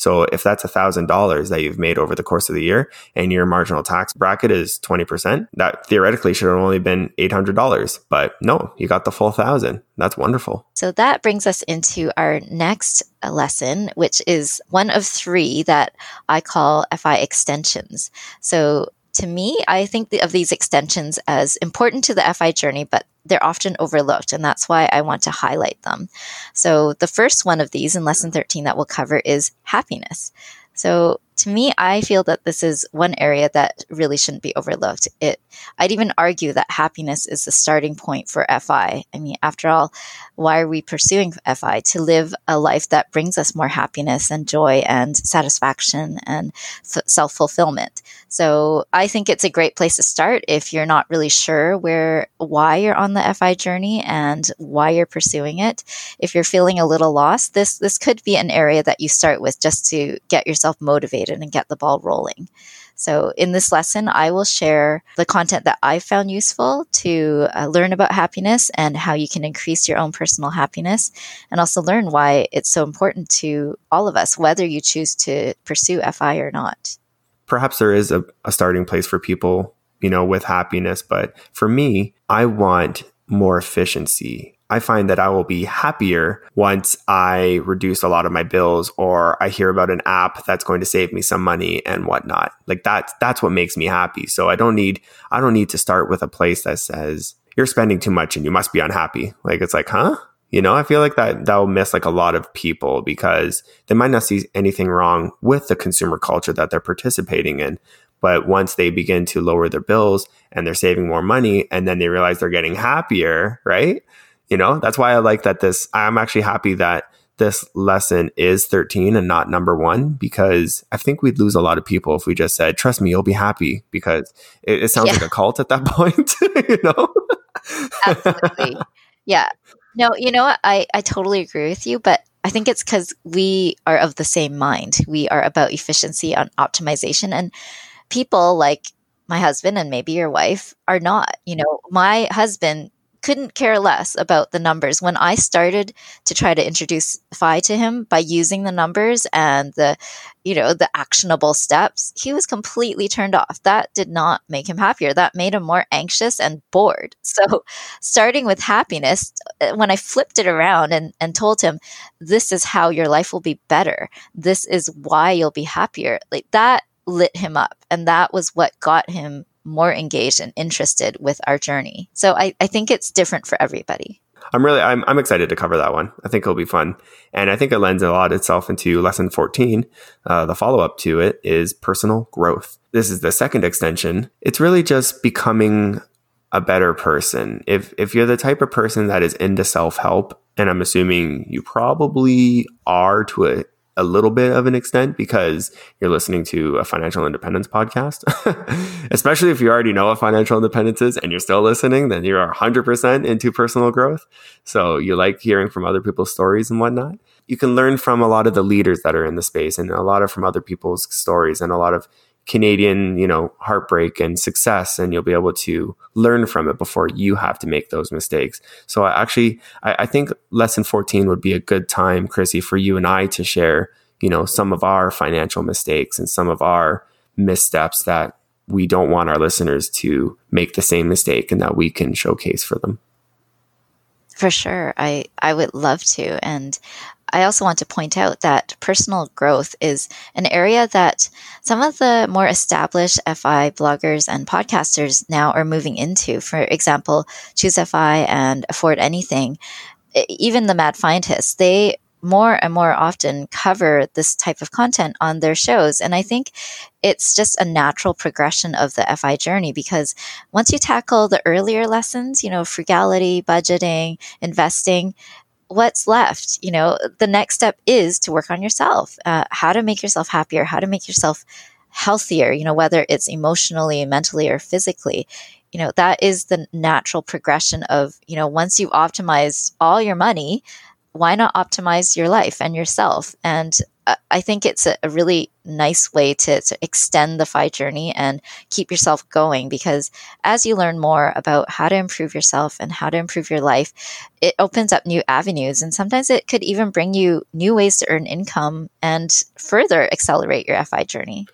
So if that's $1,000 that you've made over the course of the year and your marginal tax bracket is 20%, that theoretically should have only been $800. But no, you got the full thousand. That's wonderful. So that brings us into our next uh, lesson, which is one of three that I call FI extensions. So to me, I think of these extensions as important to the FI journey, but they're often overlooked, and that's why I want to highlight them. So, the first one of these in lesson 13 that we'll cover is happiness. So, to me, I feel that this is one area that really shouldn't be overlooked. It, I'd even argue that happiness is the starting point for FI. I mean, after all, why are we pursuing FI? To live a life that brings us more happiness and joy and satisfaction and f- self fulfillment. So I think it's a great place to start if you're not really sure where, why you're on the FI journey and why you're pursuing it. If you're feeling a little lost, this, this could be an area that you start with just to get yourself motivated and get the ball rolling. So, in this lesson, I will share the content that I found useful to uh, learn about happiness and how you can increase your own personal happiness, and also learn why it's so important to all of us, whether you choose to pursue FI or not. Perhaps there is a, a starting place for people, you know, with happiness, but for me, I want more efficiency. I find that I will be happier once I reduce a lot of my bills or I hear about an app that's going to save me some money and whatnot. Like that's that's what makes me happy. So I don't need I don't need to start with a place that says you're spending too much and you must be unhappy. Like it's like, huh? You know, I feel like that that will miss like a lot of people because they might not see anything wrong with the consumer culture that they're participating in. But once they begin to lower their bills and they're saving more money and then they realize they're getting happier, right? You know, that's why I like that this, I'm actually happy that this lesson is 13 and not number one because I think we'd lose a lot of people if we just said, trust me, you'll be happy because it, it sounds yeah. like a cult at that *laughs* point, you know? Absolutely. Yeah. No, you know what? I, I totally agree with you, but I think it's because we are of the same mind. We are about efficiency and optimization. And people like my husband and maybe your wife are not. You know, my husband couldn't care less about the numbers. When I started to try to introduce FI to him by using the numbers and the, you know, the actionable steps, he was completely turned off. That did not make him happier. That made him more anxious and bored. *laughs* So starting with happiness, uh, when I flipped it around and, and told him, this is how your life will be better. This is why you'll be happier. Like that lit him up. And that was what got him more engaged and interested with our journey. So I, I think it's different for everybody. I'm really I'm, I'm excited to cover that one. I think it'll be fun, and I think it lends a lot itself into lesson 14. Uh, the follow up to it is personal growth. This is the second extension. It's really just becoming a better person. If if you're the type of person that is into self help, and I'm assuming you probably are to a a little bit of an extent because you're listening to a financial independence podcast. *laughs* Especially if you already know what financial independence is and you're still listening, then you're 100% into personal growth. So you like hearing from other people's stories and whatnot. You can learn from a lot of the leaders that are in the space and a lot of from other people's stories and a lot of Canadian, you know, heartbreak and success, and you'll be able to learn from it before you have to make those mistakes. So I actually, I, I think lesson 14 would be a good time, Chrissy, for you and I to share, you know, some of our financial mistakes and some of our missteps that we don't want our listeners to make the same mistake and that we can showcase for them. For sure. I, I would love to. And I also want to point out that personal growth is an area that some of the more established FI bloggers and podcasters now are moving into. For example, Choose FI and Afford Anything, even the Mad Fientists, they more and more often cover this type of content on their shows. And I think it's just a natural progression of the FI journey because once you tackle the earlier lessons, you know, frugality, budgeting, investing, what's left? You know, the next step is to work on yourself, uh, how to make yourself happier, how to make yourself healthier, you know, whether it's emotionally, mentally, or physically. You know, that is the natural progression of, you know, once you've optimized all your money, why not optimize your life and yourself? And I think it's a, really nice way to, to extend the FI journey and keep yourself going because as you learn more about how to improve yourself and how to improve your life, it opens up new avenues. And sometimes it could even bring you new ways to earn income and further accelerate your FI journey.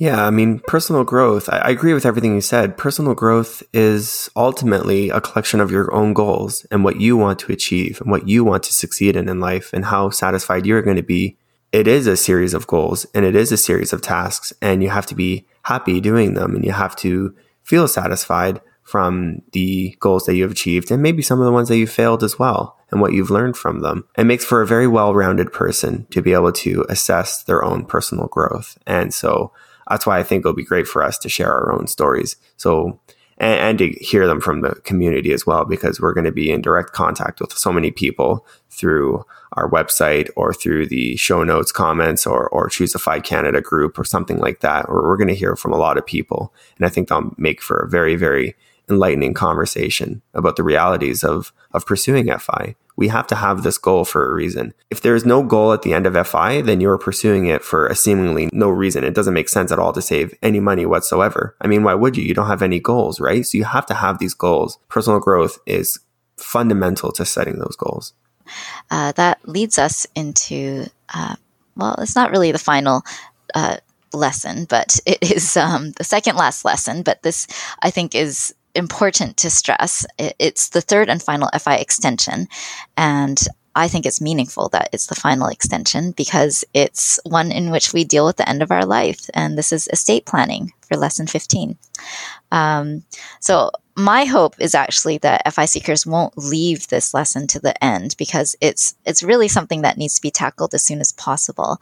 Yeah, I mean, personal growth, I, I, agree with everything you said. Personal growth is ultimately a collection of your own goals and what you want to achieve and what you want to succeed in in life and how satisfied you're going to be it is a series of goals and it is a series of tasks and you have to be happy doing them and you have to feel satisfied from the goals that you have achieved and maybe some of the ones that you failed as well. and what you've learned from them. It makes for a very well rounded person to be able to assess their own personal growth. And so that's why I think it'll be great for us to share our own stories. So, and, and to hear them from the community as well, because we're going to be in direct contact with so many people through our website or through the show notes comments or, or choose a FI Canada group or something like that, or we're going to hear from a lot of people. And I think they'll make for a very, very enlightening conversation about the realities of, of pursuing FI. We have to have this goal for a reason. If there is no goal at the end of FI, then you're pursuing it for a seemingly no reason. It doesn't make sense at all to save any money whatsoever. I mean, why would you? You don't have any goals, right? So you have to have these goals. Personal growth is fundamental to setting those goals. Uh, that leads us into, uh, well, it's not really the final uh, lesson, but it *laughs* is um, the second last lesson. But this, I think, is important to stress. It's the third and final FI extension. And I think it's meaningful that it's the final extension because it's one in which we deal with the end of our life. And this is estate planning for lesson 15. Um, so my hope is actually that FI seekers won't leave this lesson to the end because it's it's really something that needs to be tackled as soon as possible.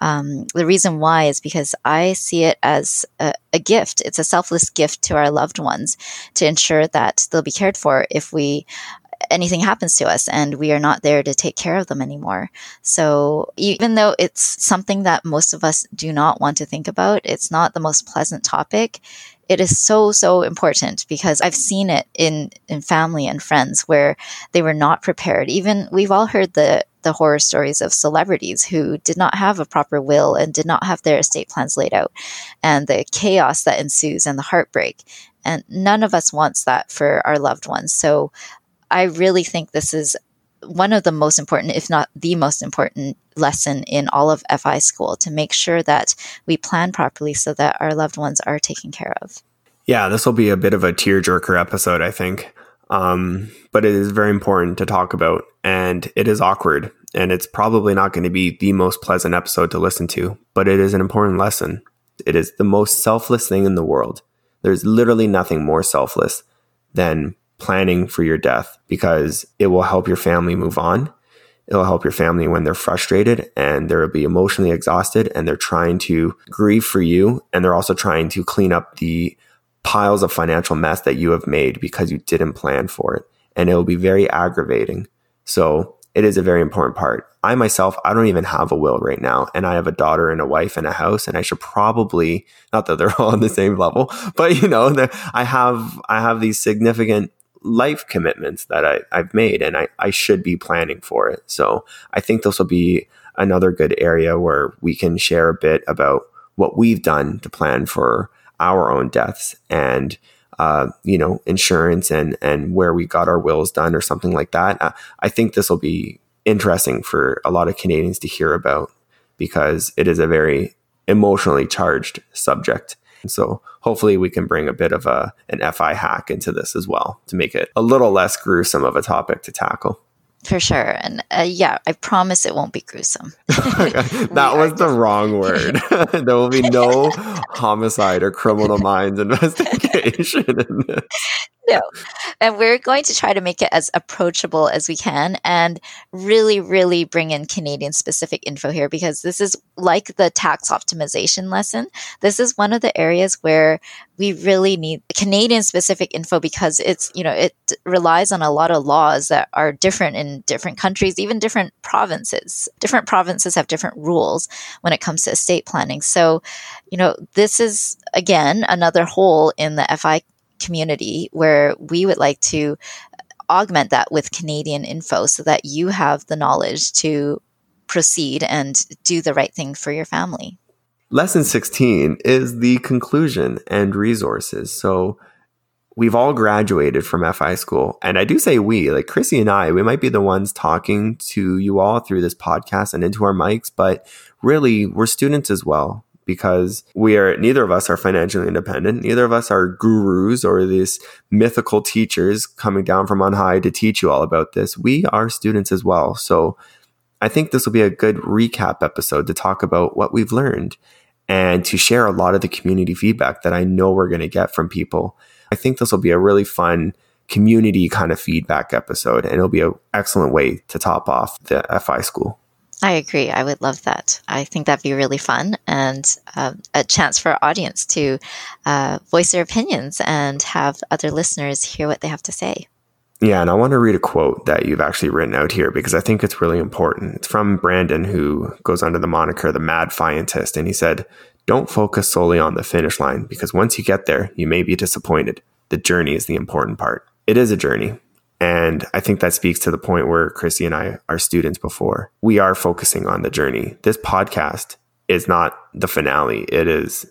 Um, the reason why is because I see it as a, a gift. It's a selfless gift to our loved ones to ensure that they'll be cared for if we anything happens to us and we are not there to take care of them anymore. So even though it's something that most of us do not want to think about, it's not the most pleasant topic. It is so so important because i've seen it in in family and friends where they were not prepared. Even we've all heard the the horror stories of celebrities who did not have a proper will and did not have their estate plans laid out and the chaos that ensues and the heartbreak. And none of us wants that for our loved ones. So i really think this is one of the most important, if not the most important lesson in all of FI school to make sure that we plan properly so that our loved ones are taken care of. Yeah, this will be a bit of a tearjerker episode, I think. Um, but it is very important to talk about, and it is awkward, and it's probably not going to be the most pleasant episode to listen to, but it is an important lesson. It is the most selfless thing in the world. There's literally nothing more selfless than planning for your death because it will help your family move on. It'll help your family when they're frustrated and they'll be emotionally exhausted and they're trying to grieve for you. And they're also trying to clean up the piles of financial mess that you have made because you didn't plan for it. And it will be very aggravating. So it is a very important part. I myself, I don't even have a will right now. And I have a daughter and a wife and a house. And I should probably, not that they're *laughs* all on the same level, but you know, I have, I have these significant life commitments that I, I've made and I, I should be planning for it. So I think this will be another good area where we can share a bit about what we've done to plan for our own deaths and uh, you know insurance and and where we got our wills done or something like that. Uh, I think this will be interesting for a lot of Canadians to hear about because it is a very emotionally charged subject. So hopefully we can bring a bit of a an FI hack into this as well to make it a little less gruesome of a topic to tackle. For sure. And uh, yeah, I promise it won't be gruesome. *laughs* *laughs* that was the wrong word. *laughs* there will be no homicide or criminal minds investigation in this no. And we're going to try to make it as approachable as we can and really, really bring in Canadian specific info here because this is like the tax optimization lesson. This is one of the areas where we really need Canadian specific info because it's, you know, it relies on a lot of laws that are different in different countries, even different provinces. Different provinces have different rules when it comes to estate planning. So, you know, this is again another hole in the FI community where we would like to augment that with Canadian info so that you have the knowledge to proceed and do the right thing for your family. Lesson 16 is the conclusion and resources. So we've all graduated from FI school. And I do say we, like Chrissy and I, we might be the ones talking to you all through this podcast and into our mics, but really we're students as well because we are neither of us are financially independent. Neither of us are gurus or these mythical teachers coming down from on high to teach you all about this. We are students as well. So I think this will be a good recap episode to talk about what we've learned and to share a lot of the community feedback that I know we're going to get from people. I think this will be a really fun community kind of feedback episode. And it'll be an excellent way to top off the FI school. I agree. I would love that. I think that'd be really fun and uh, a chance for our audience to uh, voice their opinions and have other listeners hear what they have to say. Yeah, and I want to read a quote that you've actually written out here because I think it's really important. It's from Brandon, who goes under the moniker the Mad Fientist, and he said, "Don't focus solely on the finish line because once you get there, you may be disappointed. The journey is the important part. It is a journey, and I think that speaks to the point where Chrissy and I are students before. We are focusing on the journey. This podcast is not the finale. It is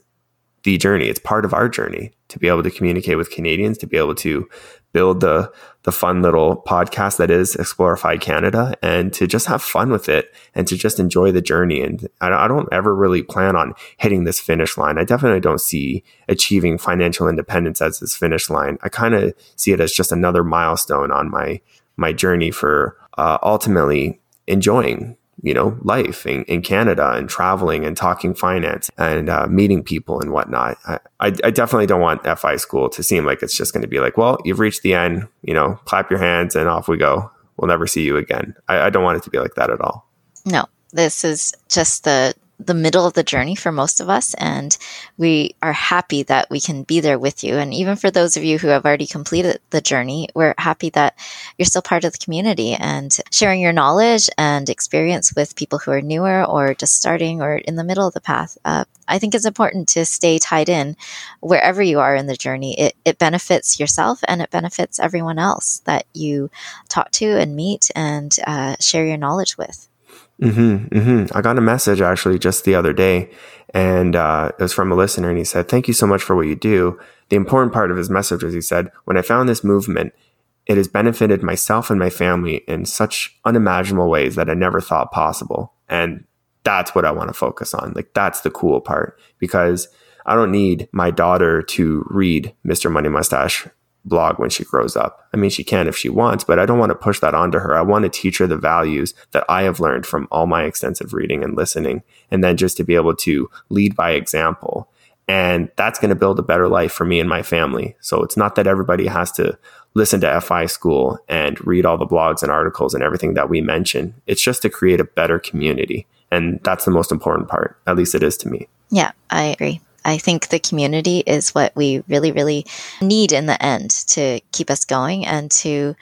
the journey. It's part of our journey to be able to communicate with Canadians, to be able to build the the fun little podcast that is Explore FI Canada, and to just have fun with it and to just enjoy the journey. And I, I don't ever really plan on hitting this finish line. I definitely don't see achieving financial independence as this finish line. I kind of see it as just another milestone on my my journey for uh, ultimately enjoying you know, life in, in Canada and traveling and talking finance and uh, meeting people and whatnot. I, I, definitely don't want FI school to seem like it's just going to be like, well, you've reached the end, you know, clap your hands and off we go. We'll never see you again. I, I don't want it to be like that at all. No, this is just the the middle of the journey for most of us. And we are happy that we can be there with you. And even for those of you who have already completed the journey, we're happy that you're still part of the community and sharing your knowledge and experience with people who are newer or just starting or in the middle of the path. Uh, I think it's important to stay tied in wherever you are in the journey. It, it benefits yourself and it benefits everyone else that you talk to and meet and uh, share your knowledge with. Mm-hmm, mm-hmm. I got a message actually just the other day, and uh, it was from a listener, and he said, "Thank you so much for what you do." The important part of his message was he said, "When I found this movement, it has benefited myself and my family in such unimaginable ways that I never thought possible." And that's what I want to focus on. Like that's the cool part because I don't need my daughter to read Mr. Money Mustache blog when she grows up. I mean, she can if she wants, but I don't want to push that onto her. I want to teach her the values that I have learned from all my extensive reading and listening, and then just to be able to lead by example. And that's going to build a better life for me and my family. So it's not that everybody has to listen to FI school and read all the blogs and articles and everything that we mention. It's just to create a better community. And that's the most important part. At least it is to me. Yeah, I agree. I think the community is what we really, really need in the end to keep us going and to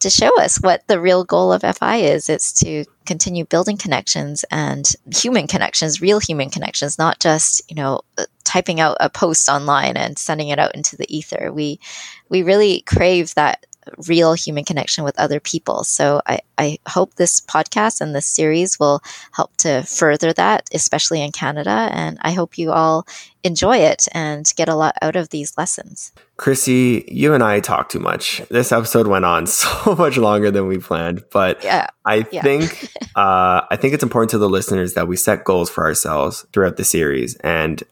to show us what the real goal of FI is. It's to continue building connections and human connections, real human connections, not just, you know, uh, typing out a post online and sending it out into the ether. We we really crave that real human connection with other people. So I, I hope this podcast and this series will help to further that, especially in Canada. And I hope you all enjoy it and get a lot out of these lessons. Chrissy, you and I talk too much. This episode went on *laughs* so much longer than we planned, but yeah, I yeah. think *laughs* uh, I think it's important to the listeners that we set goals for ourselves throughout the series, and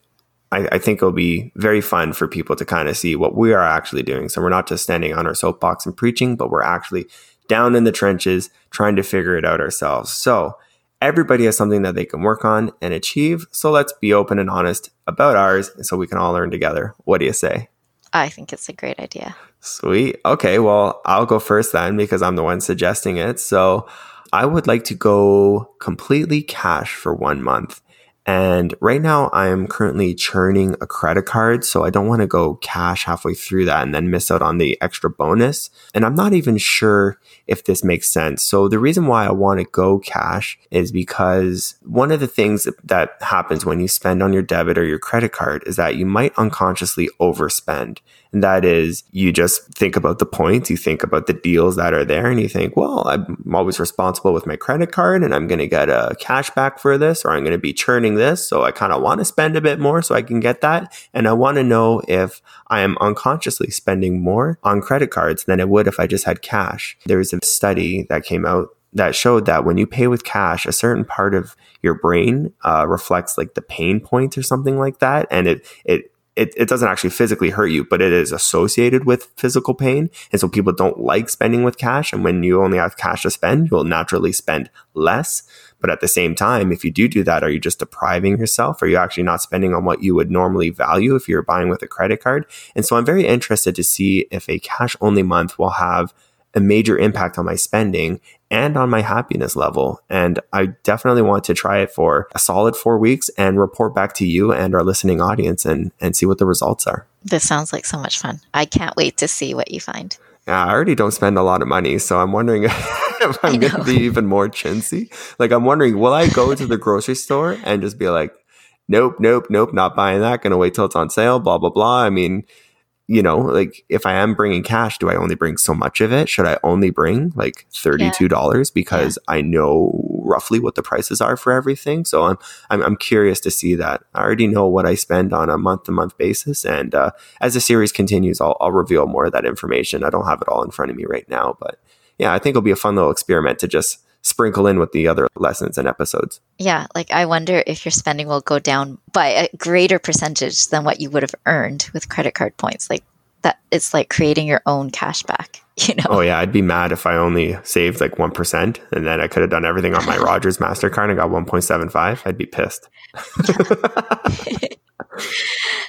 I, I, think it'll be very fun for people to kind of see what we are actually doing. So we're not just standing on our soapbox and preaching, but we're actually down in the trenches trying to figure it out ourselves. So everybody has something that they can work on and achieve. So let's be open and honest about ours so we can all learn together. What do you say? I think it's a great idea. Sweet. Okay. Well, I'll go first then because I'm the one suggesting it. So I would like to go completely cash for one month. And right now I'm currently churning a credit card. So I don't want to go cash halfway through that and then miss out on the extra bonus. And I'm not even sure if this makes sense. So the reason why I want to go cash is because one of the things that happens when you spend on your debit or your credit card is that you might unconsciously overspend. And that is you just think about the points, you think about the deals that are there and you think, well, I'm always responsible with my credit card and I'm going to get a cash back for this or I'm going to be churning this. So I kind of want to spend a bit more so I can get that. And I want to know if I am unconsciously spending more on credit cards than it would if I just had cash. There's a study that came out that showed that when you pay with cash, a certain part of your brain uh, reflects like the pain points or something like that, and it it it, it doesn't actually physically hurt you, but it is associated with physical pain. And so people don't like spending with cash. And when you only have cash to spend, you'll naturally spend less. But at the same time, if you do do that, are you just depriving yourself? Are you actually not spending on what you would normally value if you're buying with a credit card? And so I'm very interested to see if a cash only month will have a major impact on my spending and on my happiness level. And I definitely want to try it for a solid four weeks and report back to you and our listening audience and, and see what the results are. This sounds like so much fun. I can't wait to see what you find. Yeah, I already don't spend a lot of money, so I'm wondering *laughs* if I'm going to be even more chintzy. Like, I'm wondering, will I go to the grocery store and just be like, nope, nope, nope, not buying that. Going to wait till it's on sale, blah, blah, blah. I mean, you know, like if I am bringing cash, do I only bring so much of it? Should I only bring like $32 yeah. because yeah. I know roughly what the prices are for everything? So I'm, I'm, I'm, curious to see that. I already know what I spend on a month to month basis. And uh, as the series continues, I'll, I'll reveal more of that information. I don't have it all in front of me right now, but yeah, I think it'll be a fun little experiment to just sprinkle in with the other lessons and episodes. Yeah, like I wonder if your spending will go down by a greater percentage than what you would have earned with credit card points. Like that it's like creating your own cash back, *laughs* you know. Oh yeah, I'd be mad if I only saved like 1% and then I could have done everything on my *laughs* Rogers Mastercard and got 1.75. I'd be pissed. *laughs*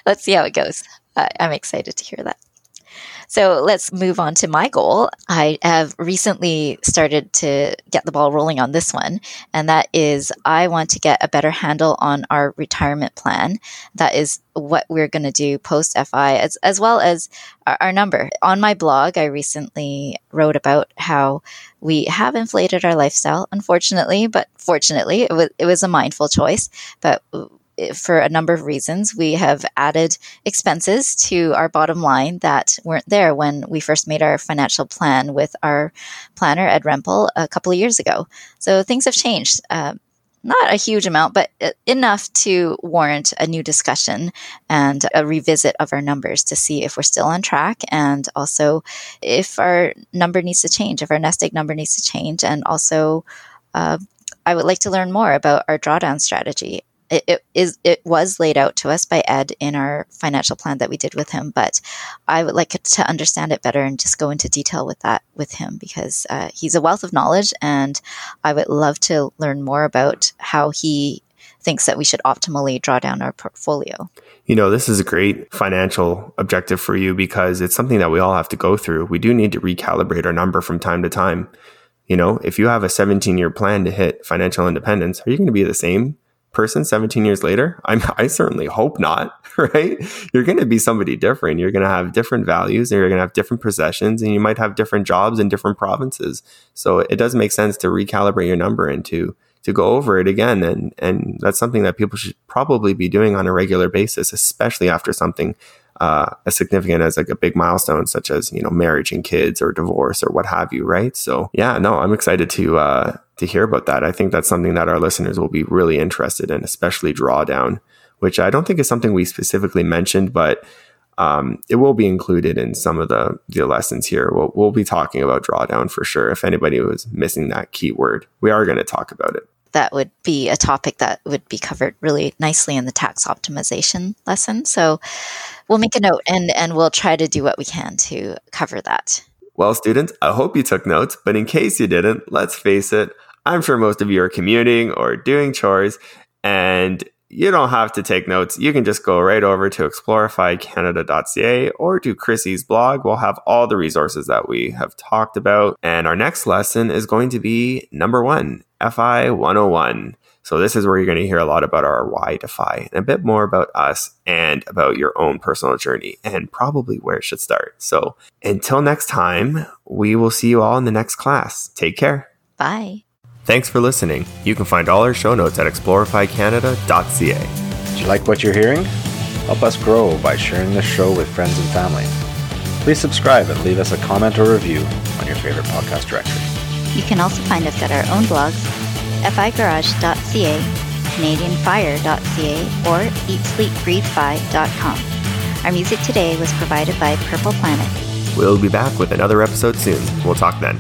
Let's see how it goes. I'm excited to hear that. So let's move on to my goal. I have recently started to get the ball rolling on this one, and that is I want to get a better handle on our retirement plan. That is what we're going to do post FI, as, as well as our, our number. On my blog, I recently wrote about how we have inflated our lifestyle, unfortunately, but fortunately, it was, it was a mindful choice. But for a number of reasons, we have added expenses to our bottom line that weren't there when we first made our financial plan with our planner, Ed Rempel, a couple of years ago. So things have changed. Uh, not a huge amount, but uh, enough to warrant a new discussion and a revisit of our numbers to see if we're still on track and also if our number needs to change, if our nest egg number needs to change. And also, uh, I would like to learn more about our drawdown strategy it, it is it was laid out to us by Ed in our financial plan that we did with him, but I would like to understand it better and just go into detail with that with him because uh, he's a wealth of knowledge, and I would love to learn more about how he thinks that we should optimally draw down our portfolio. You know, this is a great financial objective for you because it's something that we all have to go through. We do need to recalibrate our number from time to time. You know, if you have a 17 year plan to hit financial independence, are you going to be the same person 17 years later? I'm, I certainly hope not, *laughs* right? You're going to be somebody different. You're going to have different values and you're going to have different possessions and you might have different jobs in different provinces. So it does make sense to recalibrate your number and to, to go over it again. And, and that's something that people should probably be doing on a regular basis, especially after something uh, as significant as like a big milestone such as you know marriage and kids or divorce or what have you right so yeah no i'm excited to uh, to hear about that i think that's something that our listeners will be really interested in especially drawdown which i don't think is something we specifically mentioned but um, it will be included in some of the, the lessons here. We'll, we'll be talking about drawdown for sure. If anybody was missing that keyword, we are going to talk about it that would be a topic that would be covered really nicely in the tax optimization lesson. So we'll make a note and, and we'll try to do what we can to cover that. Well, students, I hope you took notes, but in case you didn't, let's face it, I'm sure most of you are commuting or doing chores, and you don't have to take notes. You can just go right over to explorifycanada.ca or to Chrissy's blog. We'll have all the resources that we have talked about. And our next lesson is going to be number one, FI 101. So this is where you're going to hear a lot about our why to FI and a bit more about us and about your own personal journey and probably where it should start. So until next time, we will see you all in the next class. Take care. Bye. Thanks for listening. You can find all our show notes at explorifycanada.ca. Do you like what you're hearing? Help us grow by sharing this show with friends and family. Please subscribe and leave us a comment or review on your favorite podcast directory. You can also find us at our own blogs figarage.ca, canadianfire.ca, or eatsleepbreathefi.com. Our music today was provided by Purple Planet. We'll be back with another episode soon. We'll talk then.